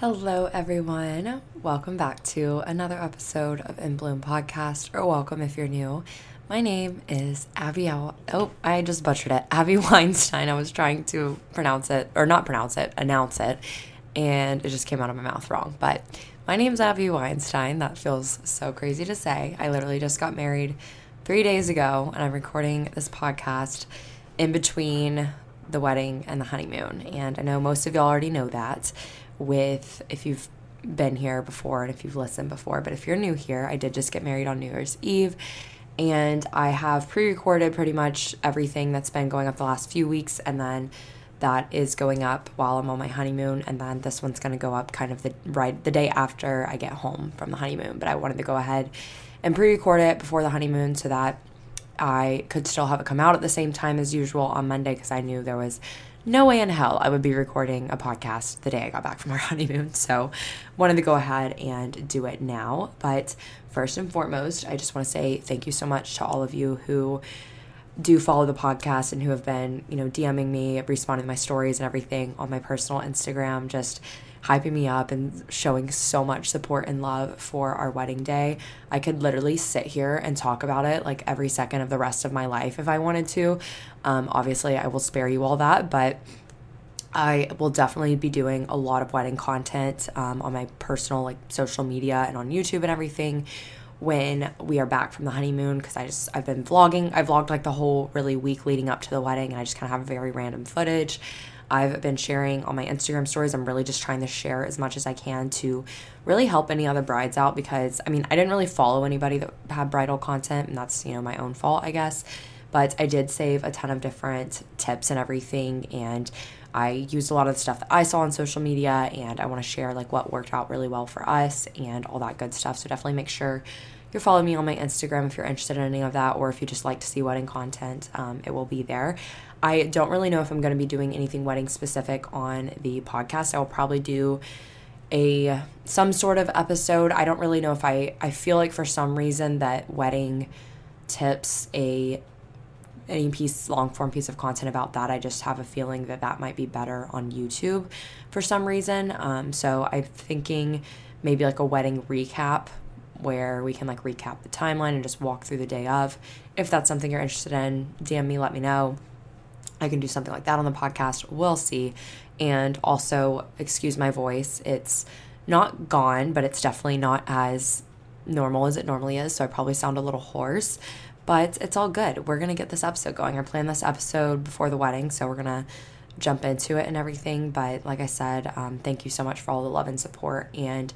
Hello, everyone. Welcome back to another episode of In Bloom Podcast, or welcome if you're new. My name is Abby. oh, I just butchered it. Abby Weinstein. I was trying to pronounce it, or not pronounce it, announce it, and it just came out of my mouth wrong. But my name's Abby Weinstein. That feels so crazy to say. I literally just got married three days ago, and I'm recording this podcast in between the wedding and the honeymoon. And I know most of y'all already know that with if you've been here before and if you've listened before. But if you're new here, I did just get married on New Year's Eve. And I have pre recorded pretty much everything that's been going up the last few weeks. And then that is going up while I'm on my honeymoon. And then this one's going to go up kind of the right the day after I get home from the honeymoon. But I wanted to go ahead and pre record it before the honeymoon so that I could still have it come out at the same time as usual on Monday because I knew there was no way in hell I would be recording a podcast the day I got back from our honeymoon. So, wanted to go ahead and do it now. But first and foremost, I just want to say thank you so much to all of you who do follow the podcast and who have been, you know, DMing me, responding to my stories and everything on my personal Instagram. Just hyping me up and showing so much support and love for our wedding day. I could literally sit here and talk about it like every second of the rest of my life if I wanted to. Um, obviously, I will spare you all that, but I will definitely be doing a lot of wedding content um, on my personal like social media and on YouTube and everything when we are back from the honeymoon because I just I've been vlogging. I vlogged like the whole really week leading up to the wedding and I just kind of have very random footage. I've been sharing on my Instagram stories. I'm really just trying to share as much as I can to really help any other brides out because I mean, I didn't really follow anybody that had bridal content, and that's, you know, my own fault, I guess. But I did save a ton of different tips and everything. And I used a lot of the stuff that I saw on social media, and I want to share like what worked out really well for us and all that good stuff. So definitely make sure you're following me on my Instagram if you're interested in any of that, or if you just like to see wedding content, um, it will be there. I don't really know if I'm going to be doing anything wedding specific on the podcast. I will probably do a some sort of episode. I don't really know if I I feel like for some reason that wedding tips a any piece long form piece of content about that i just have a feeling that that might be better on youtube for some reason um, so i'm thinking maybe like a wedding recap where we can like recap the timeline and just walk through the day of if that's something you're interested in dm me let me know I can do something like that on the podcast. We'll see. And also, excuse my voice, it's not gone, but it's definitely not as normal as it normally is. So I probably sound a little hoarse, but it's all good. We're going to get this episode going. I planned this episode before the wedding, so we're going to jump into it and everything. But like I said, um, thank you so much for all the love and support. And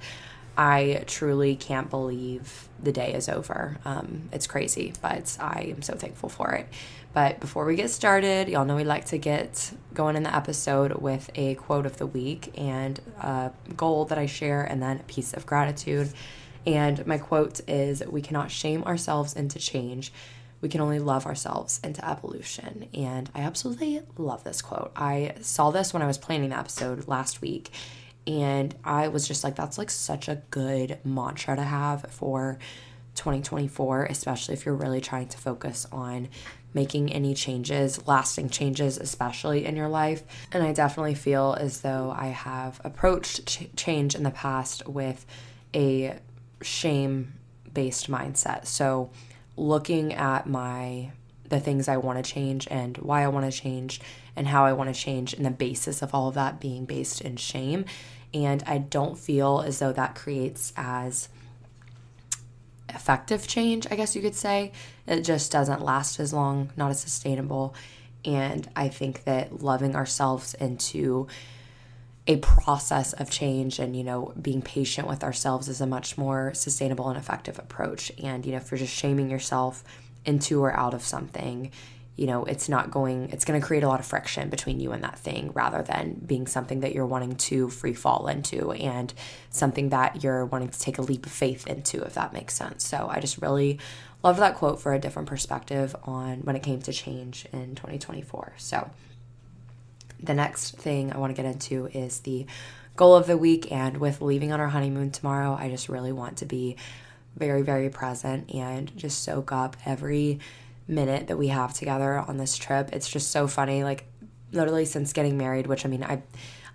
I truly can't believe the day is over. Um, it's crazy, but I am so thankful for it. But before we get started, y'all know we like to get going in the episode with a quote of the week and a goal that I share, and then a piece of gratitude. And my quote is We cannot shame ourselves into change. We can only love ourselves into evolution. And I absolutely love this quote. I saw this when I was planning the episode last week and I was just like, that's like such a good mantra to have for 2024, especially if you're really trying to focus on making any changes, lasting changes, especially in your life. And I definitely feel as though I have approached ch- change in the past with a shame based mindset. So, looking at my the things I want to change and why I want to change and how I want to change, and the basis of all of that being based in shame and I don't feel as though that creates as effective change, I guess you could say. It just doesn't last as long, not as sustainable. And I think that loving ourselves into a process of change and, you know, being patient with ourselves is a much more sustainable and effective approach. And, you know, if you're just shaming yourself into or out of something, you know, it's not going, it's going to create a lot of friction between you and that thing rather than being something that you're wanting to free fall into and something that you're wanting to take a leap of faith into, if that makes sense. So I just really love that quote for a different perspective on when it came to change in 2024. So the next thing I want to get into is the goal of the week. And with leaving on our honeymoon tomorrow, I just really want to be very, very present and just soak up every minute that we have together on this trip. It's just so funny. Like literally since getting married, which I mean, I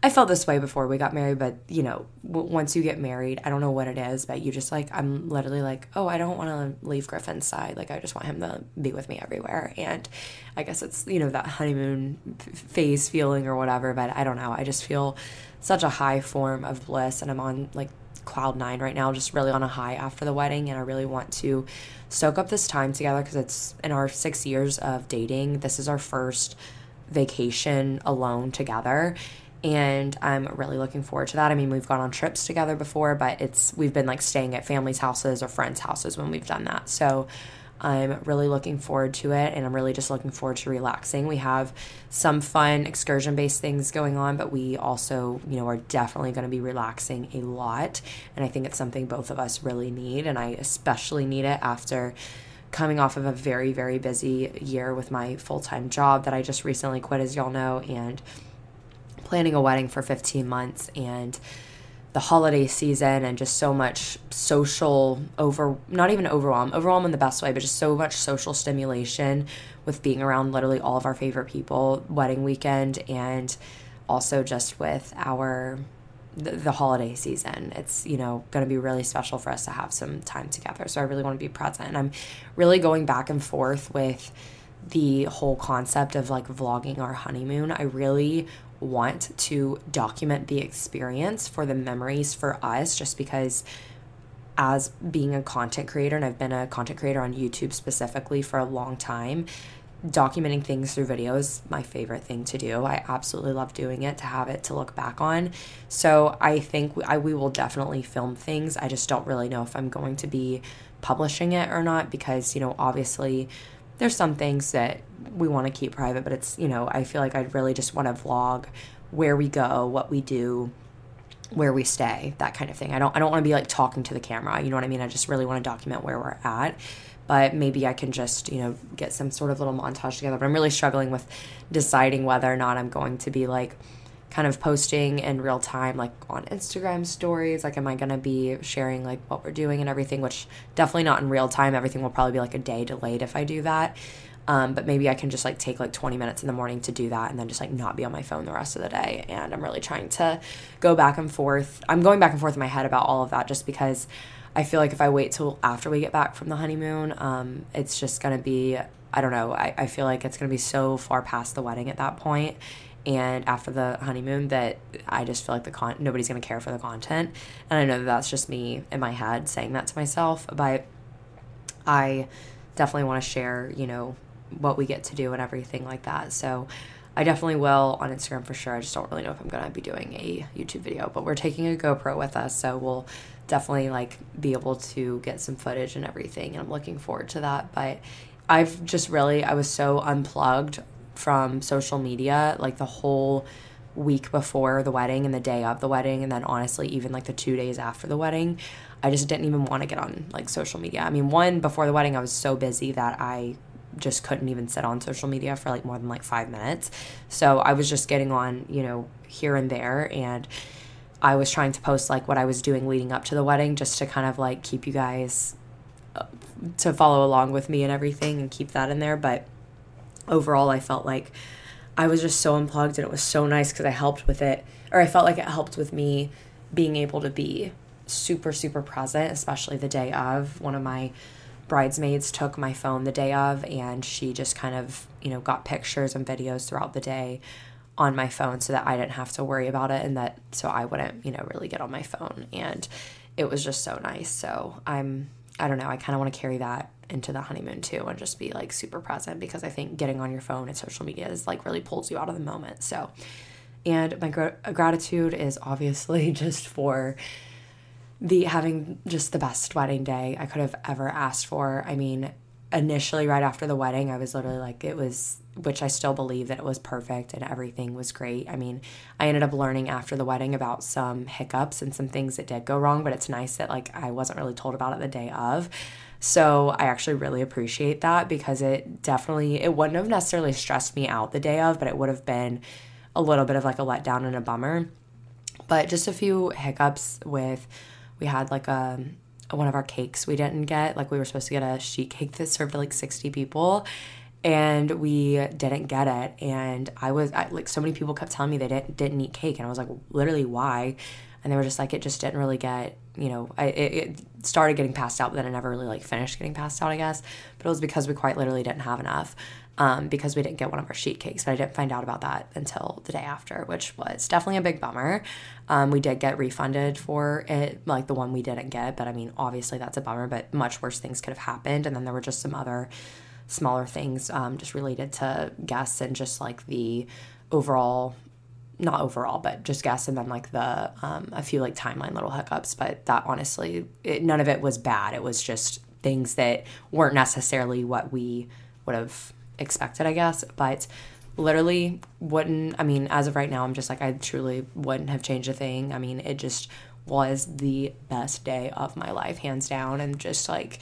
I felt this way before we got married, but you know, w- once you get married, I don't know what it is, but you just like, I'm literally like, oh, I don't want to leave Griffin's side. Like, I just want him to be with me everywhere. And I guess it's, you know, that honeymoon phase feeling or whatever, but I don't know. I just feel such a high form of bliss, and I'm on like cloud nine right now, just really on a high after the wedding. And I really want to soak up this time together because it's in our six years of dating. This is our first vacation alone together and I'm really looking forward to that. I mean, we've gone on trips together before, but it's we've been like staying at families' houses or friends' houses when we've done that. So I'm really looking forward to it and I'm really just looking forward to relaxing. We have some fun excursion based things going on, but we also, you know, are definitely going to be relaxing a lot. And I think it's something both of us really need. And I especially need it after coming off of a very, very busy year with my full time job that I just recently quit, as y'all know, and planning a wedding for 15 months and the holiday season and just so much social over not even overwhelm overwhelm in the best way but just so much social stimulation with being around literally all of our favorite people wedding weekend and also just with our the, the holiday season. It's you know going to be really special for us to have some time together. So i really want to be present. And i'm really going back and forth with the whole concept of like vlogging our honeymoon. I really want to document the experience for the memories for us just because as being a content creator and I've been a content creator on YouTube specifically for a long time documenting things through videos my favorite thing to do. I absolutely love doing it to have it to look back on. So i think we, I, we will definitely film things. I just don't really know if i'm going to be publishing it or not because you know obviously there's some things that we want to keep private, but it's, you know, I feel like I'd really just want to vlog where we go, what we do, where we stay, that kind of thing. I don't I don't want to be like talking to the camera, you know what I mean? I just really want to document where we're at. But maybe I can just, you know, get some sort of little montage together. But I'm really struggling with deciding whether or not I'm going to be like kind of posting in real time like on Instagram stories like am I going to be sharing like what we're doing and everything which definitely not in real time. Everything will probably be like a day delayed if I do that. Um, but maybe I can just like take like 20 minutes in the morning to do that and then just like not be on my phone the rest of the day. And I'm really trying to go back and forth. I'm going back and forth in my head about all of that just because I feel like if I wait till after we get back from the honeymoon um, it's just going to be I don't know I, I feel like it's going to be so far past the wedding at that point and after the honeymoon that I just feel like the con nobody's gonna care for the content, and I know that that's just me in my head saying that to myself, but I definitely want to share, you know, what we get to do and everything like that. So I definitely will on Instagram for sure. I just don't really know if I'm gonna be doing a YouTube video, but we're taking a GoPro with us, so we'll definitely like be able to get some footage and everything, and I'm looking forward to that. But I've just really I was so unplugged from social media like the whole week before the wedding and the day of the wedding and then honestly even like the 2 days after the wedding I just didn't even want to get on like social media. I mean, one before the wedding I was so busy that I just couldn't even sit on social media for like more than like 5 minutes. So I was just getting on, you know, here and there and I was trying to post like what I was doing leading up to the wedding just to kind of like keep you guys uh, to follow along with me and everything and keep that in there, but overall, I felt like I was just so unplugged and it was so nice because I helped with it, or I felt like it helped with me being able to be super, super present, especially the day of. One of my bridesmaids took my phone the day of and she just kind of, you know, got pictures and videos throughout the day on my phone so that I didn't have to worry about it and that so I wouldn't, you know, really get on my phone. And it was just so nice. So I'm, I don't know, I kind of want to carry that into the honeymoon too and just be like super present because I think getting on your phone and social media is like really pulls you out of the moment. So, and my gr- gratitude is obviously just for the having just the best wedding day I could have ever asked for. I mean, initially right after the wedding, I was literally like it was which I still believe that it was perfect and everything was great. I mean, I ended up learning after the wedding about some hiccups and some things that did go wrong, but it's nice that like I wasn't really told about it the day of. So I actually really appreciate that because it definitely it wouldn't have necessarily stressed me out the day of, but it would have been a little bit of like a letdown and a bummer. But just a few hiccups with we had like a one of our cakes we didn't get. Like we were supposed to get a sheet cake that served like 60 people and we didn't get it and i was I, like so many people kept telling me they didn't, didn't eat cake and i was like literally why and they were just like it just didn't really get you know I, it, it started getting passed out but then it never really like finished getting passed out i guess but it was because we quite literally didn't have enough um, because we didn't get one of our sheet cakes. But I didn't find out about that until the day after, which was definitely a big bummer. Um, we did get refunded for it, like the one we didn't get. But I mean, obviously that's a bummer, but much worse things could have happened. And then there were just some other smaller things um, just related to guests and just like the overall not overall, but just guests, and then like the um, a few like timeline little hiccups. But that honestly, it, none of it was bad. It was just things that weren't necessarily what we would have expected, I guess. But literally wouldn't, I mean, as of right now, I'm just like, I truly wouldn't have changed a thing. I mean, it just was the best day of my life, hands down. And just like,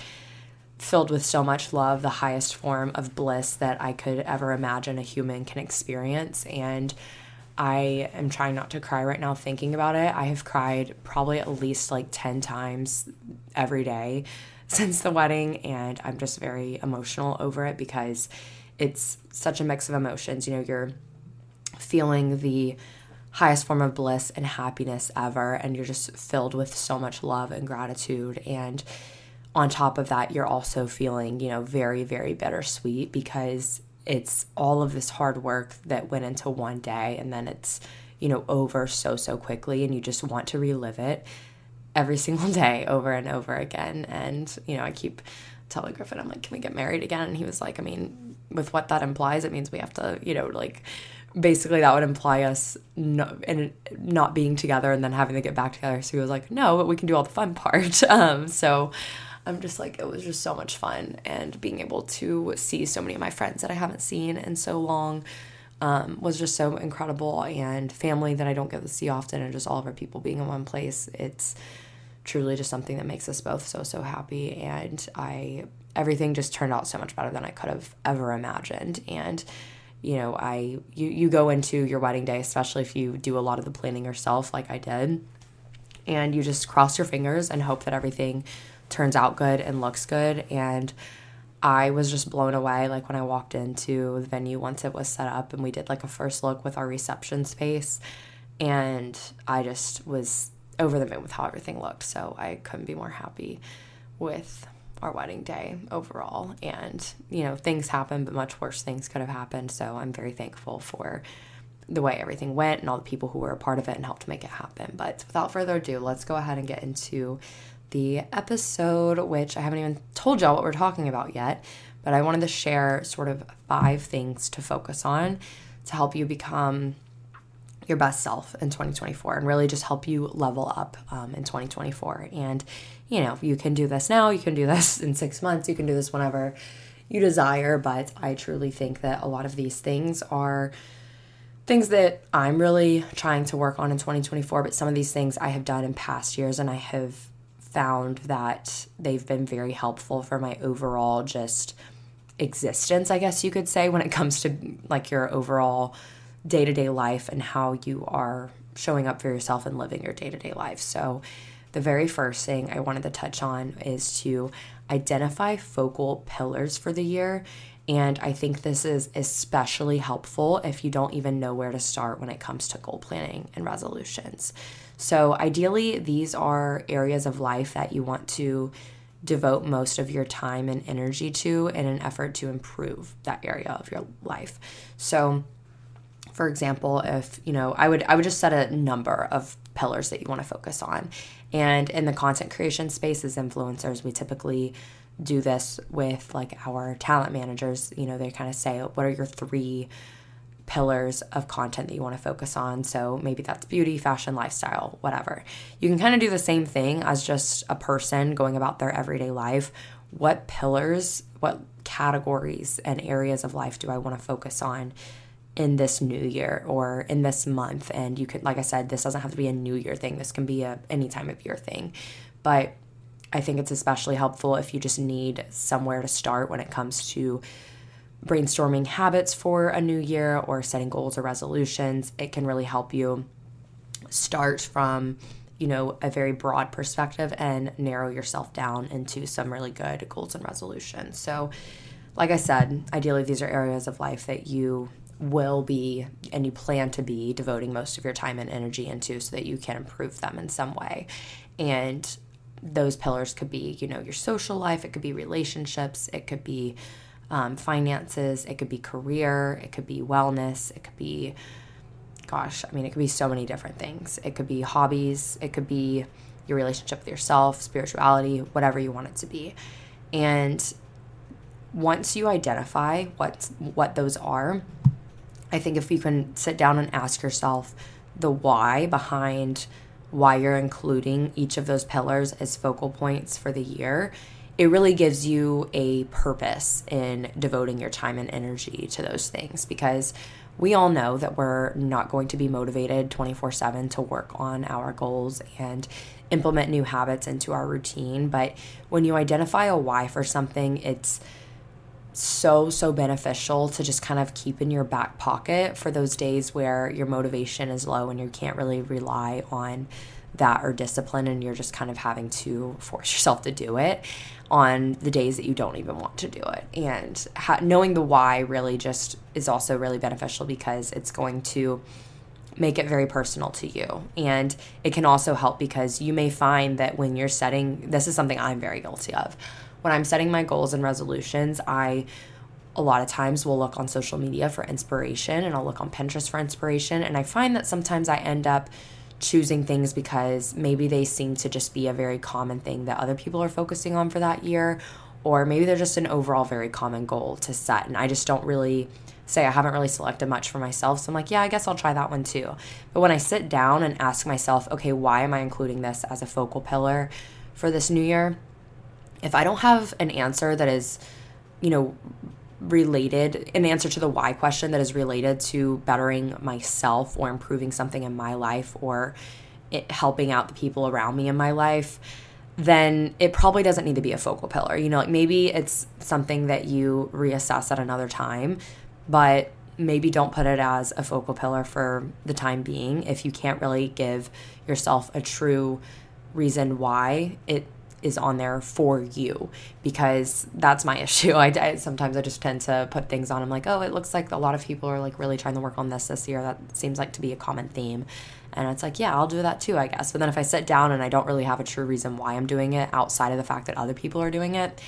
filled with so much love, the highest form of bliss that I could ever imagine a human can experience. And I am trying not to cry right now thinking about it. I have cried probably at least like 10 times every day since the wedding, and I'm just very emotional over it because it's such a mix of emotions. You know, you're feeling the highest form of bliss and happiness ever, and you're just filled with so much love and gratitude. And on top of that, you're also feeling, you know, very, very bittersweet because it's all of this hard work that went into one day and then it's, you know, over so, so quickly, and you just want to relive it every single day over and over again. And, you know, I keep telling Griffin, I'm like, can we get married again? And he was like, I mean, with what that implies, it means we have to, you know, like basically that would imply us and not being together and then having to get back together. So he was like, no, but we can do all the fun part. Um, so I'm just like, it was just so much fun and being able to see so many of my friends that I haven't seen in so long. Um, was just so incredible and family that I don't get to see often and just all of our people being in one place. It's truly just something that makes us both so so happy and I everything just turned out so much better than I could have ever imagined and you know I you you go into your wedding day especially if you do a lot of the planning yourself like I did and you just cross your fingers and hope that everything turns out good and looks good and I was just blown away like when I walked into the venue once it was set up and we did like a first look with our reception space and I just was over the moon with how everything looked. So I couldn't be more happy with our wedding day overall. And, you know, things happened, but much worse things could have happened. So I'm very thankful for the way everything went and all the people who were a part of it and helped make it happen. But without further ado, let's go ahead and get into the episode, which I haven't even told y'all what we're talking about yet. But I wanted to share sort of five things to focus on to help you become your best self in 2024 and really just help you level up um, in 2024. And, you know, you can do this now, you can do this in six months, you can do this whenever you desire. But I truly think that a lot of these things are things that I'm really trying to work on in 2024. But some of these things I have done in past years and I have found that they've been very helpful for my overall just existence, I guess you could say, when it comes to like your overall day to day life and how you are showing up for yourself and living your day to day life. So, the very first thing I wanted to touch on is to identify focal pillars for the year. And I think this is especially helpful if you don't even know where to start when it comes to goal planning and resolutions. So, ideally, these are areas of life that you want to devote most of your time and energy to in an effort to improve that area of your life. So, for example if you know i would i would just set a number of pillars that you want to focus on and in the content creation space as influencers we typically do this with like our talent managers you know they kind of say what are your three pillars of content that you want to focus on. So maybe that's beauty fashion lifestyle whatever. You can kind of do the same thing as just a person going about their everyday life. What pillars what categories and areas of life do i want to focus on in this new year or in this month? And you could like i said this doesn't have to be a new year thing. This can be a any time of year thing. But i think it's especially helpful if you just need somewhere to start when it comes to brainstorming habits for a new year or setting goals or resolutions it can really help you start from you know a very broad perspective and narrow yourself down into some really good goals and resolutions so like I said, ideally, these are areas of life that you will be and you plan to be devoting most of your time and energy into so that you can improve them in some way. And those pillars could be, you know, your social life, it could be relationships, it could be um, finances, it could be career, it could be wellness, it could be, gosh, I mean, it could be so many different things. It could be hobbies, it could be your relationship with yourself, spirituality, whatever you want it to be. And once you identify what what those are, I think if you can sit down and ask yourself the why behind why you're including each of those pillars as focal points for the year, it really gives you a purpose in devoting your time and energy to those things because we all know that we're not going to be motivated 24 7 to work on our goals and implement new habits into our routine. But when you identify a why for something, it's so, so beneficial to just kind of keep in your back pocket for those days where your motivation is low and you can't really rely on that or discipline and you're just kind of having to force yourself to do it on the days that you don't even want to do it. And ha- knowing the why really just is also really beneficial because it's going to make it very personal to you. And it can also help because you may find that when you're setting, this is something I'm very guilty of. When I'm setting my goals and resolutions, I a lot of times will look on social media for inspiration and I'll look on Pinterest for inspiration. And I find that sometimes I end up choosing things because maybe they seem to just be a very common thing that other people are focusing on for that year, or maybe they're just an overall very common goal to set. And I just don't really say I haven't really selected much for myself. So I'm like, yeah, I guess I'll try that one too. But when I sit down and ask myself, okay, why am I including this as a focal pillar for this new year? If I don't have an answer that is, you know, related an answer to the why question that is related to bettering myself or improving something in my life or helping out the people around me in my life then it probably doesn't need to be a focal pillar. You know like maybe it's something that you reassess at another time but maybe don't put it as a focal pillar for the time being if you can't really give yourself a true reason why it is on there for you because that's my issue. I, I, sometimes I just tend to put things on. I'm like, oh, it looks like a lot of people are like really trying to work on this this year. That seems like to be a common theme, and it's like, yeah, I'll do that too, I guess. But then if I sit down and I don't really have a true reason why I'm doing it outside of the fact that other people are doing it,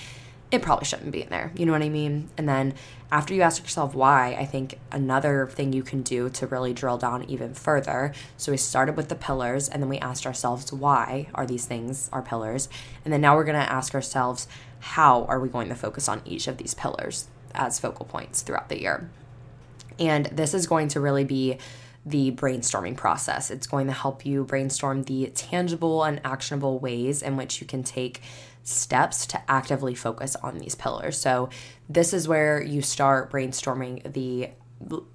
it probably shouldn't be in there. You know what I mean? And then after you ask yourself why, I think another thing you can do to really drill down even further. So we started with the pillars and then we asked ourselves why are these things our pillars? And then now we're going to ask ourselves how are we going to focus on each of these pillars as focal points throughout the year? And this is going to really be the brainstorming process. It's going to help you brainstorm the tangible and actionable ways in which you can take steps to actively focus on these pillars. So, this is where you start brainstorming the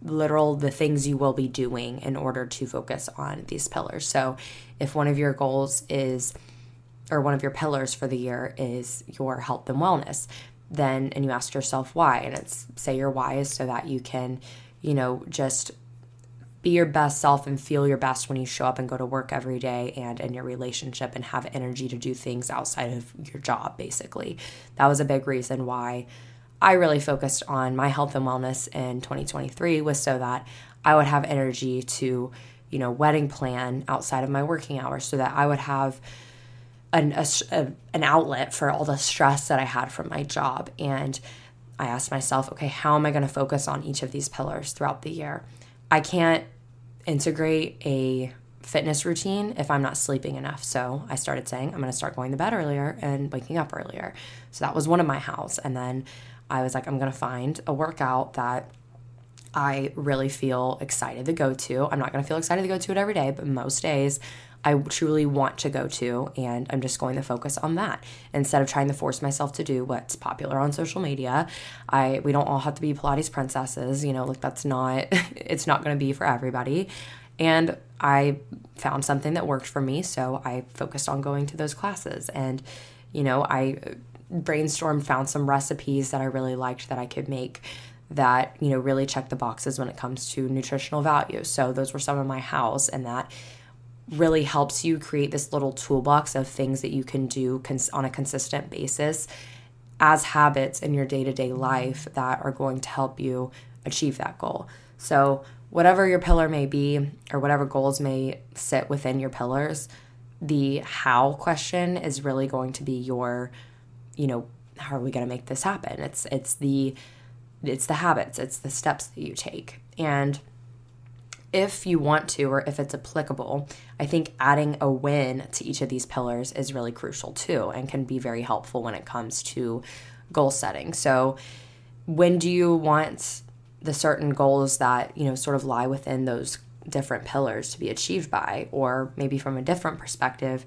literal the things you will be doing in order to focus on these pillars. So, if one of your goals is or one of your pillars for the year is your health and wellness, then and you ask yourself why and it's say your why is so that you can, you know, just be your best self and feel your best when you show up and go to work every day and in your relationship and have energy to do things outside of your job, basically. That was a big reason why I really focused on my health and wellness in 2023 was so that I would have energy to, you know, wedding plan outside of my working hours so that I would have an, a, a, an outlet for all the stress that I had from my job. And I asked myself, okay, how am I going to focus on each of these pillars throughout the year? I can't integrate a fitness routine if I'm not sleeping enough. So I started saying, I'm going to start going to bed earlier and waking up earlier. So that was one of my hows. And then I was like, I'm going to find a workout that I really feel excited to go to. I'm not going to feel excited to go to it every day, but most days I truly want to go to, and I'm just going to focus on that instead of trying to force myself to do what's popular on social media. I we don't all have to be Pilates princesses, you know, like that's not it's not going to be for everybody. And I found something that worked for me, so I focused on going to those classes and you know, I brainstormed found some recipes that I really liked that I could make that, you know, really check the boxes when it comes to nutritional value. So those were some of my house and that really helps you create this little toolbox of things that you can do cons- on a consistent basis as habits in your day to day life that are going to help you achieve that goal. So, whatever your pillar may be, or whatever goals may sit within your pillars, the how question is really going to be your, you know, how are we going to make this happen? It's it's the it's the habits, it's the steps that you take. And if you want to, or if it's applicable, I think adding a win to each of these pillars is really crucial too and can be very helpful when it comes to goal setting. So, when do you want the certain goals that, you know, sort of lie within those different pillars to be achieved by? Or maybe from a different perspective,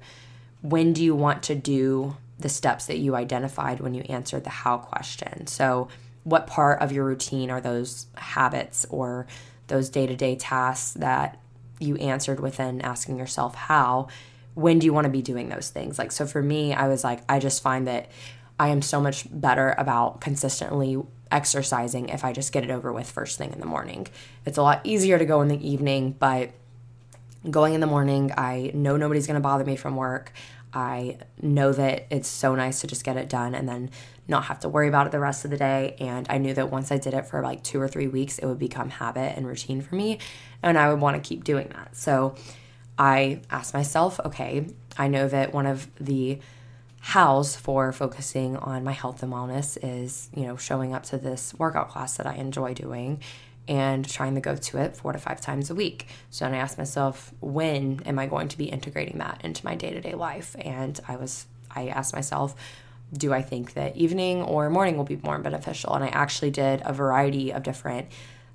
when do you want to do the steps that you identified when you answered the how question? So, what part of your routine are those habits or those day to day tasks that you answered within asking yourself how, when do you want to be doing those things? Like, so for me, I was like, I just find that I am so much better about consistently exercising if I just get it over with first thing in the morning. It's a lot easier to go in the evening, but going in the morning, I know nobody's going to bother me from work. I know that it's so nice to just get it done and then not have to worry about it the rest of the day. And I knew that once I did it for like two or three weeks, it would become habit and routine for me. And I would want to keep doing that. So I asked myself, okay, I know that one of the hows for focusing on my health and wellness is, you know, showing up to this workout class that I enjoy doing and trying to go to it four to five times a week. So then I asked myself, when am I going to be integrating that into my day to day life? And I was, I asked myself, do I think that evening or morning will be more beneficial? And I actually did a variety of different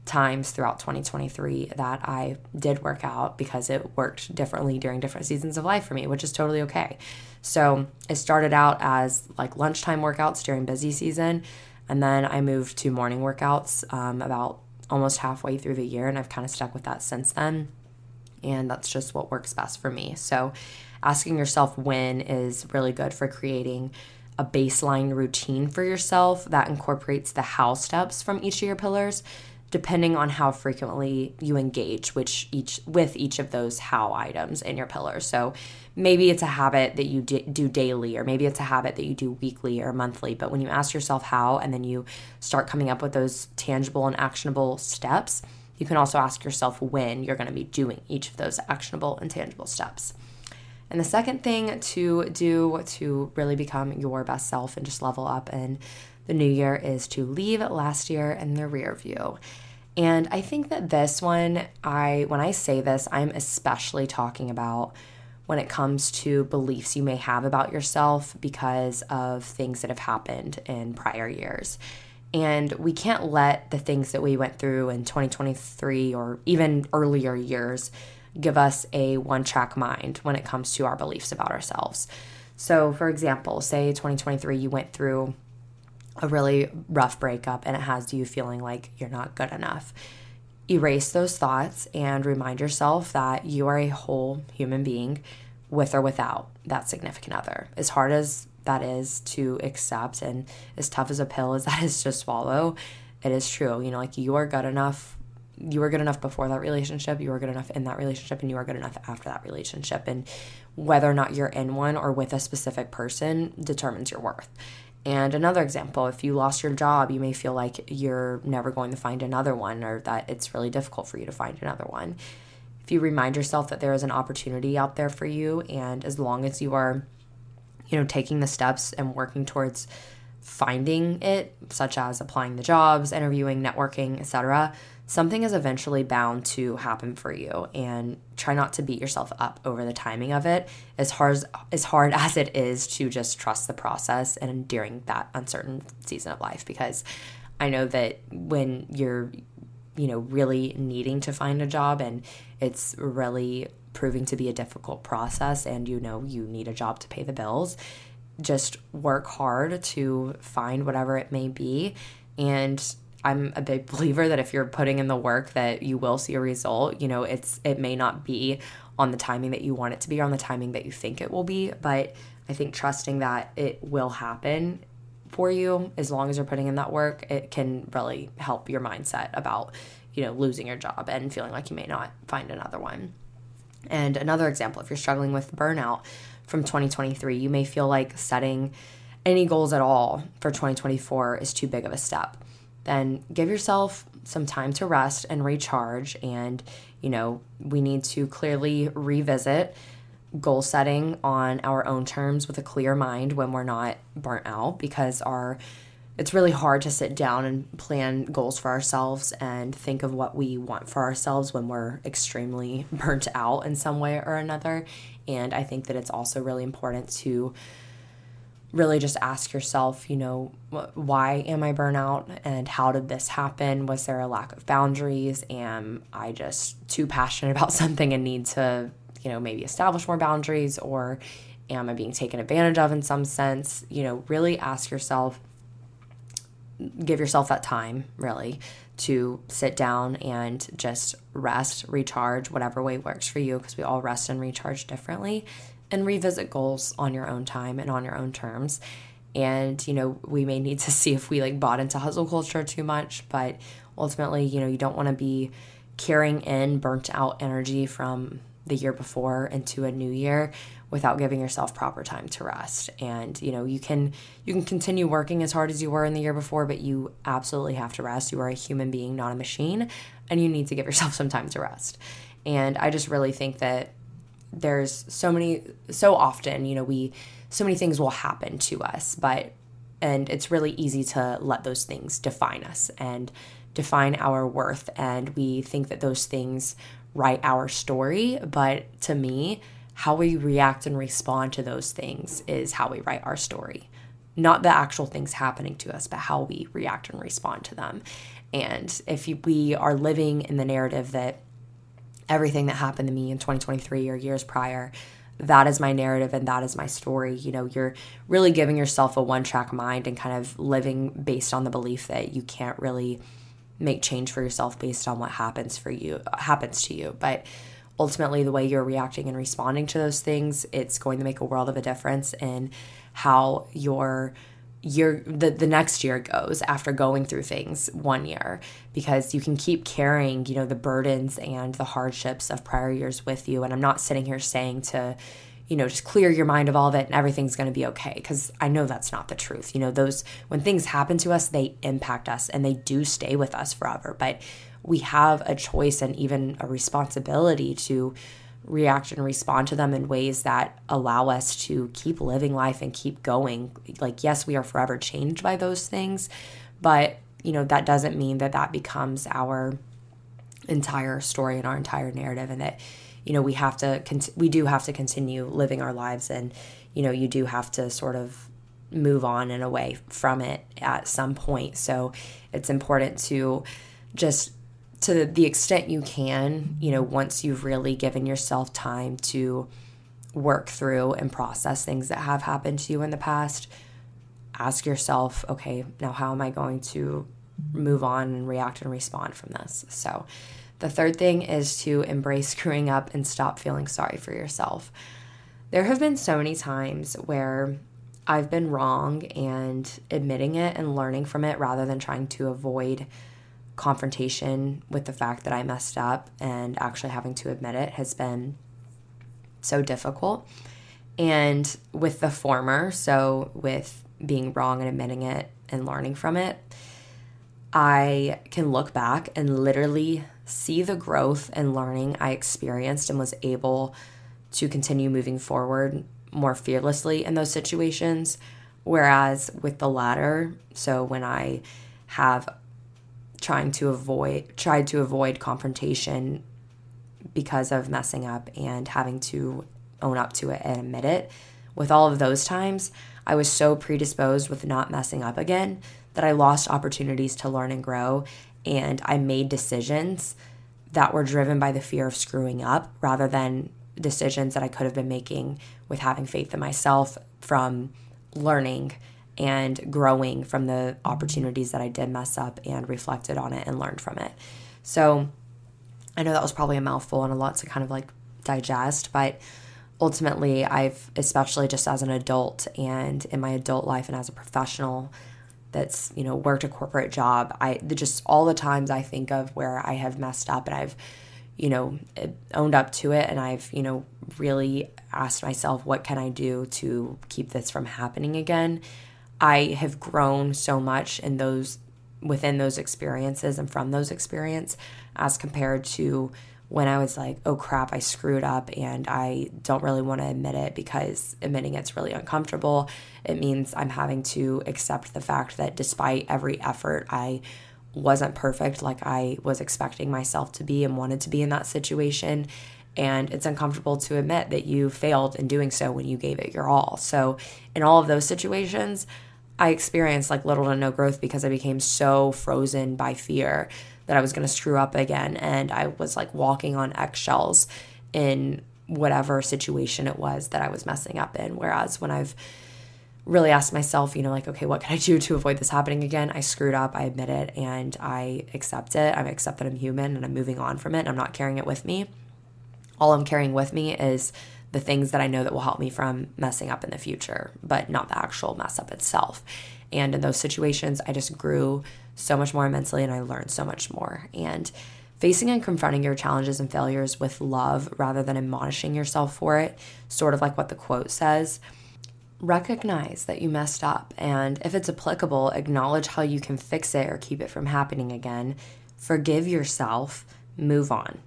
times throughout 2023 that I did work out because it worked differently during different seasons of life for me, which is totally okay. So it started out as like lunchtime workouts during busy season. And then I moved to morning workouts um, about almost halfway through the year. And I've kind of stuck with that since then. And that's just what works best for me. So asking yourself when is really good for creating a baseline routine for yourself that incorporates the how steps from each of your pillars depending on how frequently you engage which each with each of those how items in your pillars so maybe it's a habit that you do daily or maybe it's a habit that you do weekly or monthly but when you ask yourself how and then you start coming up with those tangible and actionable steps you can also ask yourself when you're going to be doing each of those actionable and tangible steps and the second thing to do to really become your best self and just level up in the new year is to leave last year in the rear view. And I think that this one, I when I say this, I'm especially talking about when it comes to beliefs you may have about yourself because of things that have happened in prior years. And we can't let the things that we went through in 2023 or even earlier years give us a one track mind when it comes to our beliefs about ourselves. So, for example, say 2023, you went through a really rough breakup and it has you feeling like you're not good enough. Erase those thoughts and remind yourself that you are a whole human being with or without that significant other. As hard as that is to accept and as tough as a pill as that is to swallow, it is true. You know, like you are good enough you were good enough before that relationship, you were good enough in that relationship, and you are good enough after that relationship. And whether or not you're in one or with a specific person determines your worth. And another example, if you lost your job, you may feel like you're never going to find another one or that it's really difficult for you to find another one. If you remind yourself that there is an opportunity out there for you, and as long as you are, you know, taking the steps and working towards finding it, such as applying the jobs, interviewing, networking, etc., something is eventually bound to happen for you and try not to beat yourself up over the timing of it as hard as, as hard as it is to just trust the process and during that uncertain season of life because I know that when you're you know really needing to find a job and it's really proving to be a difficult process and you know you need a job to pay the bills just work hard to find whatever it may be and I'm a big believer that if you're putting in the work that you will see a result. You know, it's it may not be on the timing that you want it to be or on the timing that you think it will be, but I think trusting that it will happen for you as long as you're putting in that work, it can really help your mindset about, you know, losing your job and feeling like you may not find another one. And another example, if you're struggling with burnout from 2023, you may feel like setting any goals at all for 2024 is too big of a step, then give yourself some time to rest and recharge. And, you know, we need to clearly revisit goal setting on our own terms with a clear mind when we're not burnt out because our it's really hard to sit down and plan goals for ourselves and think of what we want for ourselves when we're extremely burnt out in some way or another. And I think that it's also really important to really just ask yourself, you know, why am I burnout and how did this happen? Was there a lack of boundaries? Am I just too passionate about something and need to, you know, maybe establish more boundaries or am I being taken advantage of in some sense? You know, really ask yourself give yourself that time really to sit down and just rest, recharge, whatever way works for you, because we all rest and recharge differently, and revisit goals on your own time and on your own terms. And, you know, we may need to see if we like bought into hustle culture too much, but ultimately, you know, you don't want to be carrying in burnt out energy from the year before into a new year without giving yourself proper time to rest. And you know you can you can continue working as hard as you were in the year before but you absolutely have to rest. You are a human being not a machine and you need to give yourself some time to rest. And i just really think that there's so many so often you know we so many things will happen to us but and it's really easy to let those things define us and define our worth. And we think that those things write our story but to me how we react and respond to those things is how we write our story. Not the actual things happening to us, but how we react and respond to them. And if we are living in the narrative that everything that happened to me in 2023 or years prior, that is my narrative and that is my story. You know, you're really giving yourself a one track mind and kind of living based on the belief that you can't really make change for yourself based on what happens for you happens to you. But ultimately the way you're reacting and responding to those things, it's going to make a world of a difference in how your year the, the next year goes after going through things one year because you can keep carrying you know the burdens and the hardships of prior years with you and i'm not sitting here saying to you know just clear your mind of all of it and everything's going to be okay because i know that's not the truth you know those when things happen to us they impact us and they do stay with us forever but we have a choice and even a responsibility to react and respond to them in ways that allow us to keep living life and keep going. Like, yes, we are forever changed by those things, but you know, that doesn't mean that that becomes our entire story and our entire narrative and that you know we have to cont- we do have to continue living our lives and you know you do have to sort of move on and away from it at some point so it's important to just to the extent you can, you know, once you've really given yourself time to work through and process things that have happened to you in the past, ask yourself, okay, now how am I going to move on and react and respond from this? So, the third thing is to embrace screwing up and stop feeling sorry for yourself. There have been so many times where I've been wrong and admitting it and learning from it rather than trying to avoid confrontation with the fact that I messed up and actually having to admit it has been so difficult. And with the former, so with being wrong and admitting it and learning from it, I can look back and literally see the growth and learning I experienced and was able to continue moving forward more fearlessly in those situations. Whereas with the latter, so when I have trying to avoid tried to avoid confrontation because of messing up and having to own up to it and admit it. With all of those times, I was so predisposed with not messing up again that I lost opportunities to learn and grow and I made decisions that were driven by the fear of screwing up rather than decisions that I could have been making with having faith in myself from learning and growing from the opportunities that I did mess up and reflected on it and learned from it. So I know that was probably a mouthful and a lot to kind of like digest, but ultimately, I've, especially just as an adult and in my adult life and as a professional, that's you know worked a corporate job. I just all the times i think of where i have messed up and i've you know eh, owned up to it and i've you know really asked myself what can i do to keep this from happening again? I have grown so much in those within those experiences and from those experiences as compared to when I was like, oh crap, I screwed up and I don't really want to admit it because admitting it's really uncomfortable. It means I'm having to accept the fact that despite every effort, I wasn't perfect like I was expecting myself to be and wanted to be in that situation. And it's uncomfortable to admit that you failed in doing so when you gave it your all. So, in all of those situations, I experienced like little to no growth because I became so frozen by fear that I was going to screw up again. And I was like walking on eggshells in whatever situation it was that I was messing up in. Whereas when I've really asked myself, you know, like, okay, what can I do to avoid this happening again? I screwed up, I admit it, and I accept it. I accept that I'm human and I'm moving on from it. And I'm not carrying it with me. All I'm carrying with me is the things that I know that will help me from messing up in the future, but not the actual mess up itself. And in those situations, I just grew so much more immensely and I learned so much more. And facing and confronting your challenges and failures with love rather than admonishing yourself for it, sort of like what the quote says. Recognize that you messed up, and if it's applicable, acknowledge how you can fix it or keep it from happening again. Forgive yourself, move on.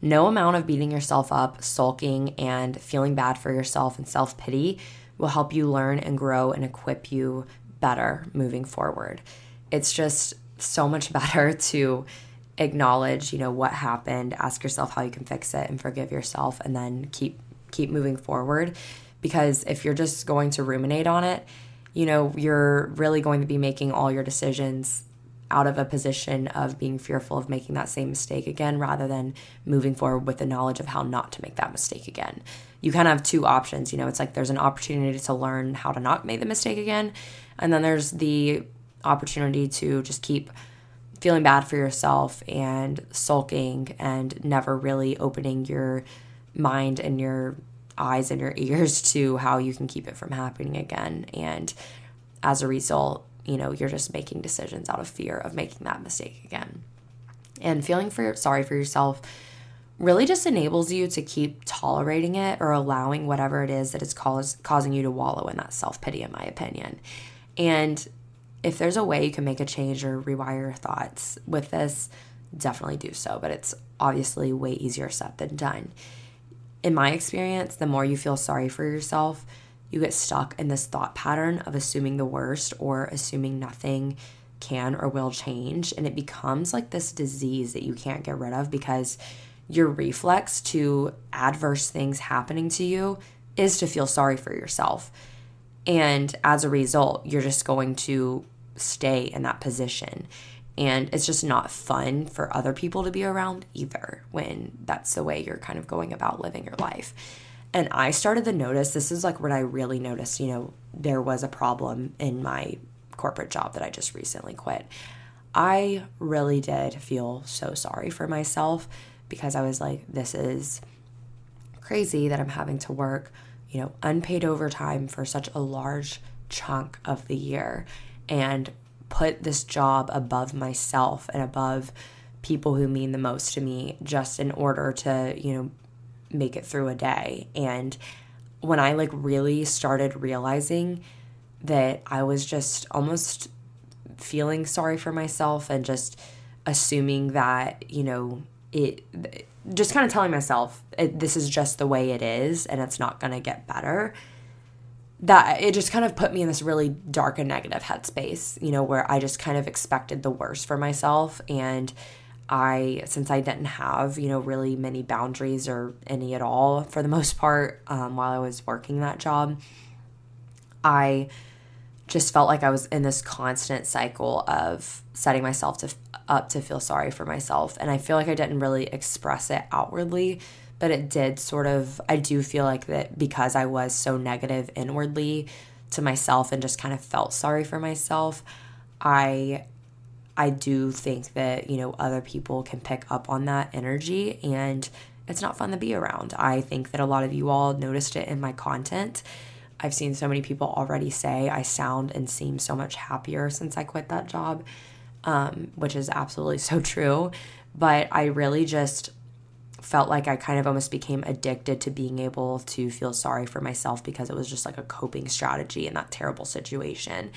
No amount of beating yourself up, sulking, and feeling bad for yourself and self pity will help you learn and grow and equip you better moving forward. It's just so much better to acknowledge, you know, what happened, ask yourself how you can fix it and forgive yourself and then keep keep moving forward because if you're just going to ruminate on it, you know, you're really going to be making all your decisions out of a position of being fearful of making that same mistake again rather than moving forward with the knowledge of how not to make that mistake again. You kind of have two options. You know, it's like there's an opportunity to learn how to not make the mistake again, and then there's the opportunity to just keep feeling bad for yourself and sulking and never really opening your mind and your eyes and your ears to how you can keep it from happening again. And as a result, you know, you're just making decisions out of fear of making that mistake again. And feeling for sorry for yourself really just enables you to keep tolerating it or allowing whatever it is that is cause, causing you to wallow in that self-pity in my opinion. And if there's a way you can make a change or rewire your thoughts with this, definitely do so, but it's obviously way easier said than done. In my experience, the more you feel sorry for yourself, you get stuck in this thought pattern of assuming the worst or assuming nothing can or will change. And it becomes like this disease that you can't get rid of because your reflex to adverse things happening to you is to feel sorry for yourself. And as a result, you're just going to stay in that position. And it's just not fun for other people to be around either when that's the way you're kind of going about living your life. And I started to notice this is like when I really noticed, you know, there was a problem in my corporate job that I just recently quit. I really did feel so sorry for myself because I was like, this is crazy that I'm having to work, you know, unpaid overtime for such a large chunk of the year and put this job above myself and above people who mean the most to me just in order to, you know, make it through a day. And when I like really started realizing that I was just almost feeling sorry for myself and just assuming that, you know, it just kind of telling myself this is just the way it is and it's not going to get better that it just kind of put me in this really dark and negative headspace you know where i just kind of expected the worst for myself and I, since I didn't have, you know, really many boundaries or any at all for the most part um, while I was working that job, I just felt like I was in this constant cycle of setting myself to, up to feel sorry for myself. And I feel like I didn't really express it outwardly, but it did sort of, I do feel like that because I was so negative inwardly to myself and just kind of felt sorry for myself, I I do think that, you know, other people can pick up on that energy and it's not fun to be around. I think that a lot of you all noticed it in my content. I've seen so many people already say I sound and seem so much happier since I quit that job, um, which is absolutely so true. But I really just felt like I kind of almost became addicted to being able to feel sorry for myself because it was just like a coping strategy in that terrible situation.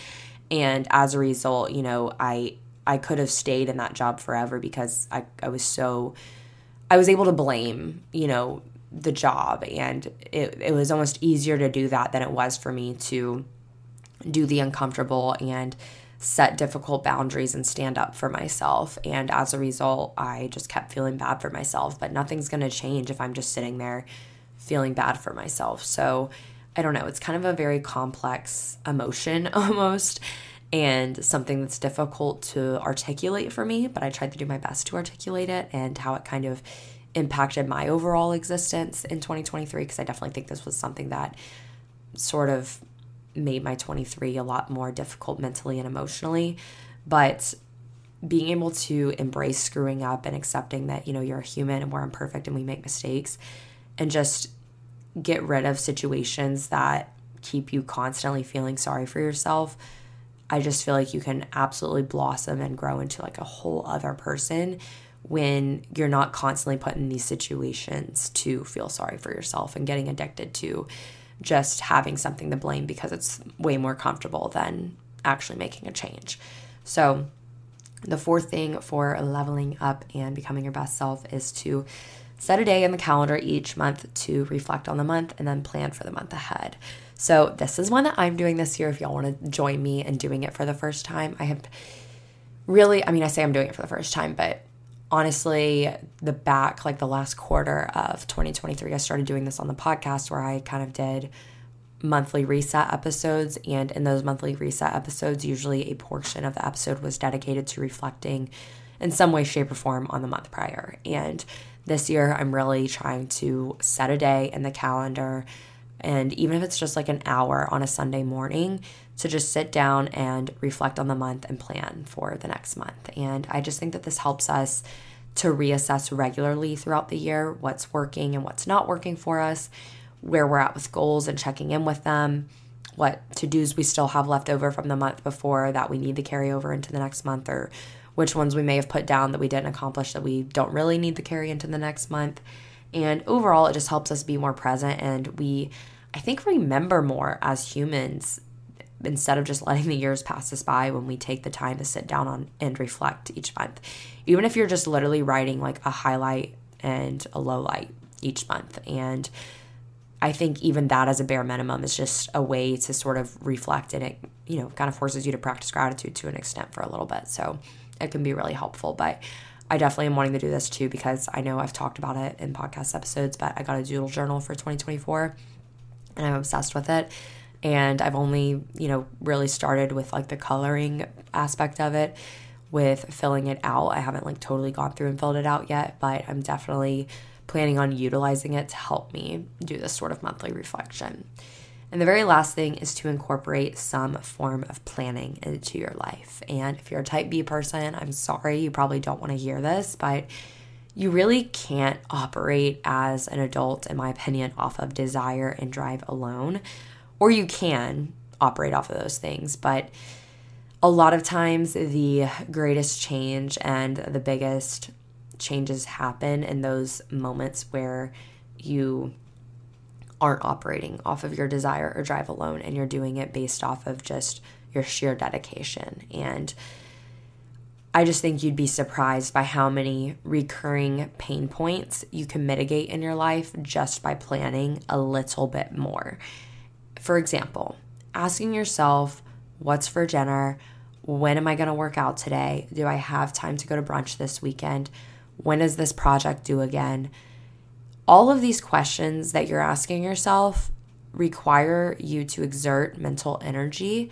And as a result, you know, I I could have stayed in that job forever because I, I was so I was able to blame, you know, the job and it, it was almost easier to do that than it was for me to do the uncomfortable and set difficult boundaries and stand up for myself. And as a result, I just kept feeling bad for myself. But nothing's going to change if I'm just sitting there feeling bad for myself. So I don't know. It's kind of a very complex emotion almost and something that's difficult to articulate for me. But I tried to do my best to articulate it and how it kind of impacted my overall existence in 2023 because I definitely think this was something that sort of made my 23 a lot more difficult mentally and emotionally. But being able to embrace screwing up and accepting that, you know, you're a human and we're imperfect and we make mistakes and just get rid of situations that keep you constantly feeling sorry for yourself. I just feel like you can absolutely blossom and grow into like a whole other person when you're not constantly put in these situations to feel sorry for yourself and getting addicted to just having something to blame because it's way more comfortable than actually making a change. So, the fourth thing for leveling up and becoming your best self is to set a day in the calendar each month to reflect on the month and then plan for the month ahead. So, this is one that I'm doing this year. If y'all want to join me in doing it for the first time, I have really, I mean, I say I'm doing it for the first time, but honestly, the back, like the last quarter of 2023, I started doing this on the podcast where I kind of did monthly reset episodes. And in those monthly reset episodes, usually a portion of the episode was dedicated to reflecting in some way, shape, or form on the month prior. And this year, I'm really trying to set a day in the calendar. And even if it's just like an hour on a Sunday morning, to just sit down and reflect on the month and plan for the next month. And I just think that this helps us to reassess regularly throughout the year what's working and what's not working for us, where we're at with goals and checking in with them, what to dos we still have left over from the month before that we need to carry over into the next month, or which ones we may have put down that we didn't accomplish that we don't really need to carry into the next month. And overall, it just helps us be more present and we, I think, remember more as humans instead of just letting the years pass us by when we take the time to sit down on and reflect each month. Even if you're just literally writing like a highlight and a low light each month. And I think even that as a bare minimum is just a way to sort of reflect and it, you know, kind of forces you to practice gratitude to an extent for a little bit. So it can be really helpful. But I definitely am wanting to do this too because I know I've talked about it in podcast episodes, but I got a doodle journal for 2024 and I'm obsessed with it and I've only, you know, really started with like the coloring aspect of it with filling it out. I haven't like totally gone through and filled it out yet, but I'm definitely planning on utilizing it to help me do this sort of monthly reflection. And the very last thing is to incorporate some form of planning into your life. And if you're a type B person, I'm sorry, you probably don't want to hear this, but you really can't operate as an adult, in my opinion, off of desire and drive alone or you can operate off of those things. But a lot of times, the greatest change and the biggest changes happen in those moments where you aren't operating off of your desire or drive alone and you're doing it based off of just your sheer dedication. And I just think you'd be surprised by how many recurring pain points you can mitigate in your life just by planning a little bit more. For example, asking yourself, what's for dinner? When am I going to work out today? Do I have time to go to brunch this weekend? When is this project due again? All of these questions that you're asking yourself require you to exert mental energy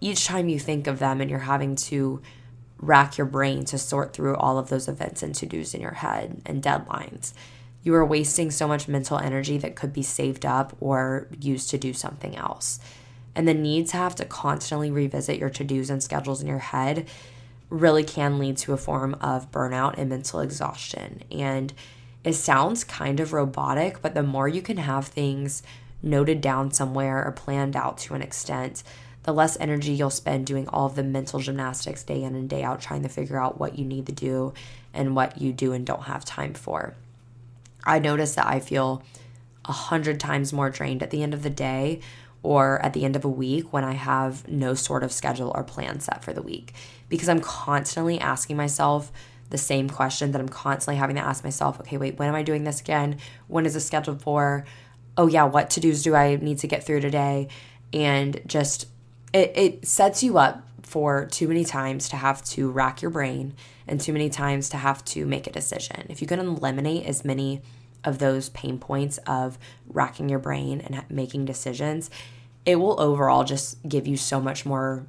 each time you think of them and you're having to rack your brain to sort through all of those events and to dos in your head and deadlines you are wasting so much mental energy that could be saved up or used to do something else. And the need to have to constantly revisit your to dos and schedules in your head really can lead to a form of burnout and mental exhaustion. And it sounds kind of robotic, but the more you can have things noted down somewhere or planned out to an extent, the less energy you'll spend doing all of the mental gymnastics day in and day out, trying to figure out what you need to do and what you do and don't have time for. I notice that I feel a hundred times more drained at the end of the day or at the end of a week when I have no sort of schedule or plan set for the week because I'm constantly asking myself the same question that I'm constantly having to ask myself okay, wait, when am I doing this again? When is it scheduled for? Oh, yeah, what to dos do I need to get through today? And just it, it sets you up for too many times to have to rack your brain and too many times to have to make a decision. If you can eliminate as many of those pain points of racking your brain and making decisions, it will overall just give you so much more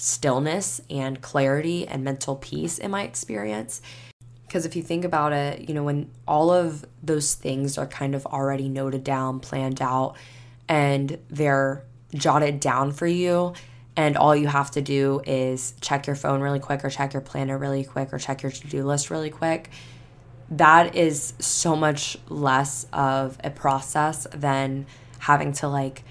stillness and clarity and mental peace in my experience. Because if you think about it, you know, when all of those things are kind of already noted down, planned out, and they're jotted down for you, and all you have to do is check your phone really quick, or check your planner really quick, or check your to do list really quick, that is so much less of a process than having to like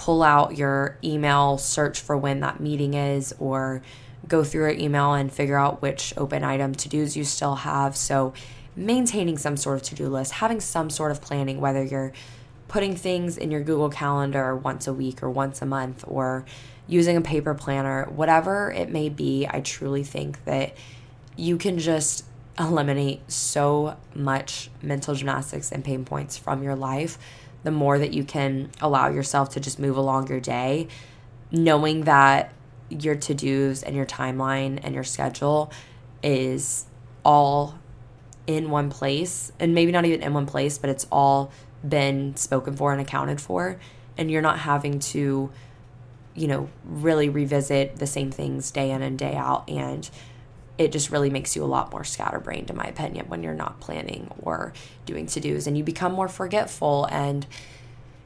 pull out your email, search for when that meeting is, or go through your email and figure out which open item to dos you still have. So, maintaining some sort of to do list, having some sort of planning, whether you're putting things in your Google Calendar once a week or once a month, or using a paper planner, whatever it may be, I truly think that you can just eliminate so much mental gymnastics and pain points from your life the more that you can allow yourself to just move along your day, knowing that your to dos and your timeline and your schedule is all in one place, and maybe not even in one place, but it's all been spoken for and accounted for, and you're not having to, you know, really revisit the same things day in and day out and it just really makes you a lot more scatterbrained, in my opinion, when you're not planning or doing to dos and you become more forgetful and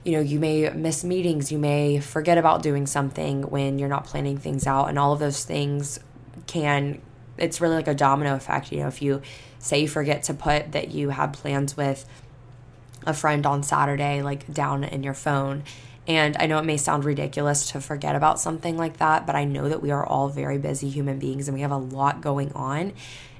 you know, you may miss meetings, you may forget about doing something when you're not planning things out, and all of those things can, it's really like a domino effect. You know, if you say you forget to put that you have plans with a friend on Saturday, like down in your phone, and I know it may sound ridiculous to forget about something like that, but I know that we are all very busy human beings and we have a lot going on.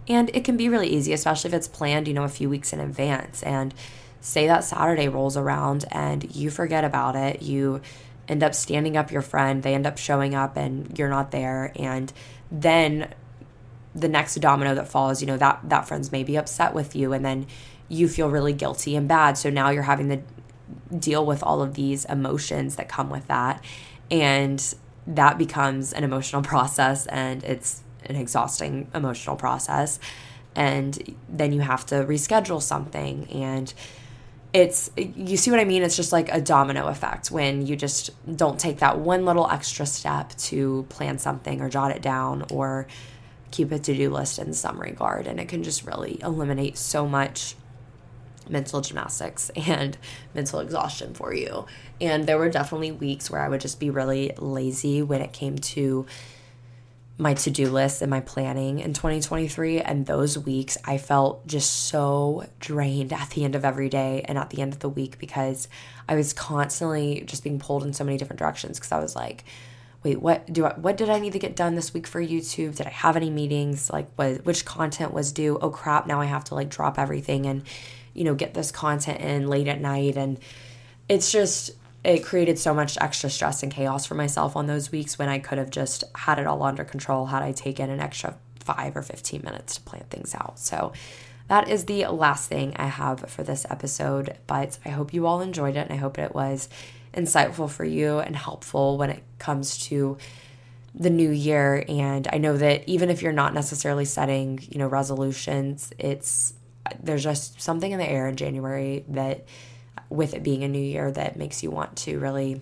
And it can be really easy, especially if it's planned, you know, a few weeks in advance. And say that Saturday rolls around and you forget about it. You end up standing up your friend, they end up showing up and you're not there. And then the next domino that falls, you know, that, that friend's maybe upset with you. And then you feel really guilty and bad. So now you're having the deal with all of these emotions that come with that. And that becomes an emotional process and it's an exhausting emotional process. And then you have to reschedule something and it's you see what I mean? It's just like a domino effect when you just don't take that one little extra step to plan something or jot it down or keep a to do list in some regard. And it can just really eliminate so much mental gymnastics and mental exhaustion for you. And there were definitely weeks where I would just be really lazy when it came to my to do list and my planning in 2023. And those weeks, I felt just so drained at the end of every day and at the end of the week because I was constantly just being pulled in so many different directions. Because I was like, wait, what do I, what did I need to get done this week for YouTube? Did I have any meetings? Like, what, which content was due? Oh crap! Now I have to like drop everything and you know, get this content in late at night. And it's just, it created so much extra stress and chaos for myself on those weeks when I could have just had it all under control had I taken an extra five or 15 minutes to plan things out. So, that is the last thing I have for this episode, but I hope you all enjoyed it and I hope it was insightful for you and helpful when it comes to the new year and I know that even if you're not necessarily setting, you know, resolutions, it's there's just something in the air in January that, with it being a new year, that makes you want to really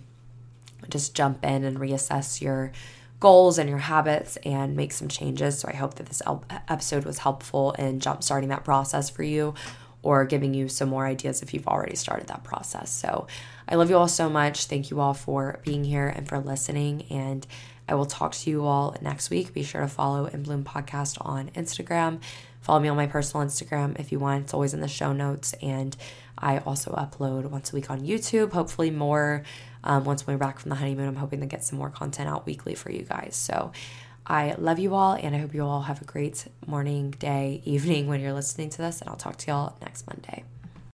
just jump in and reassess your goals and your habits and make some changes. So I hope that this episode was helpful in jump starting that process for you or giving you some more ideas if you've already started that process. So I love you all so much. Thank you all for being here and for listening. And I will talk to you all next week. Be sure to follow In Bloom Podcast on Instagram. Follow me on my personal Instagram if you want. It's always in the show notes. And I also upload once a week on YouTube, hopefully more Um, once we're back from the honeymoon, I'm hoping to get some more content out weekly for you guys. So I love you all, and I hope you all have a great morning, day, evening when you're listening to this, and I'll talk to y'all next Monday.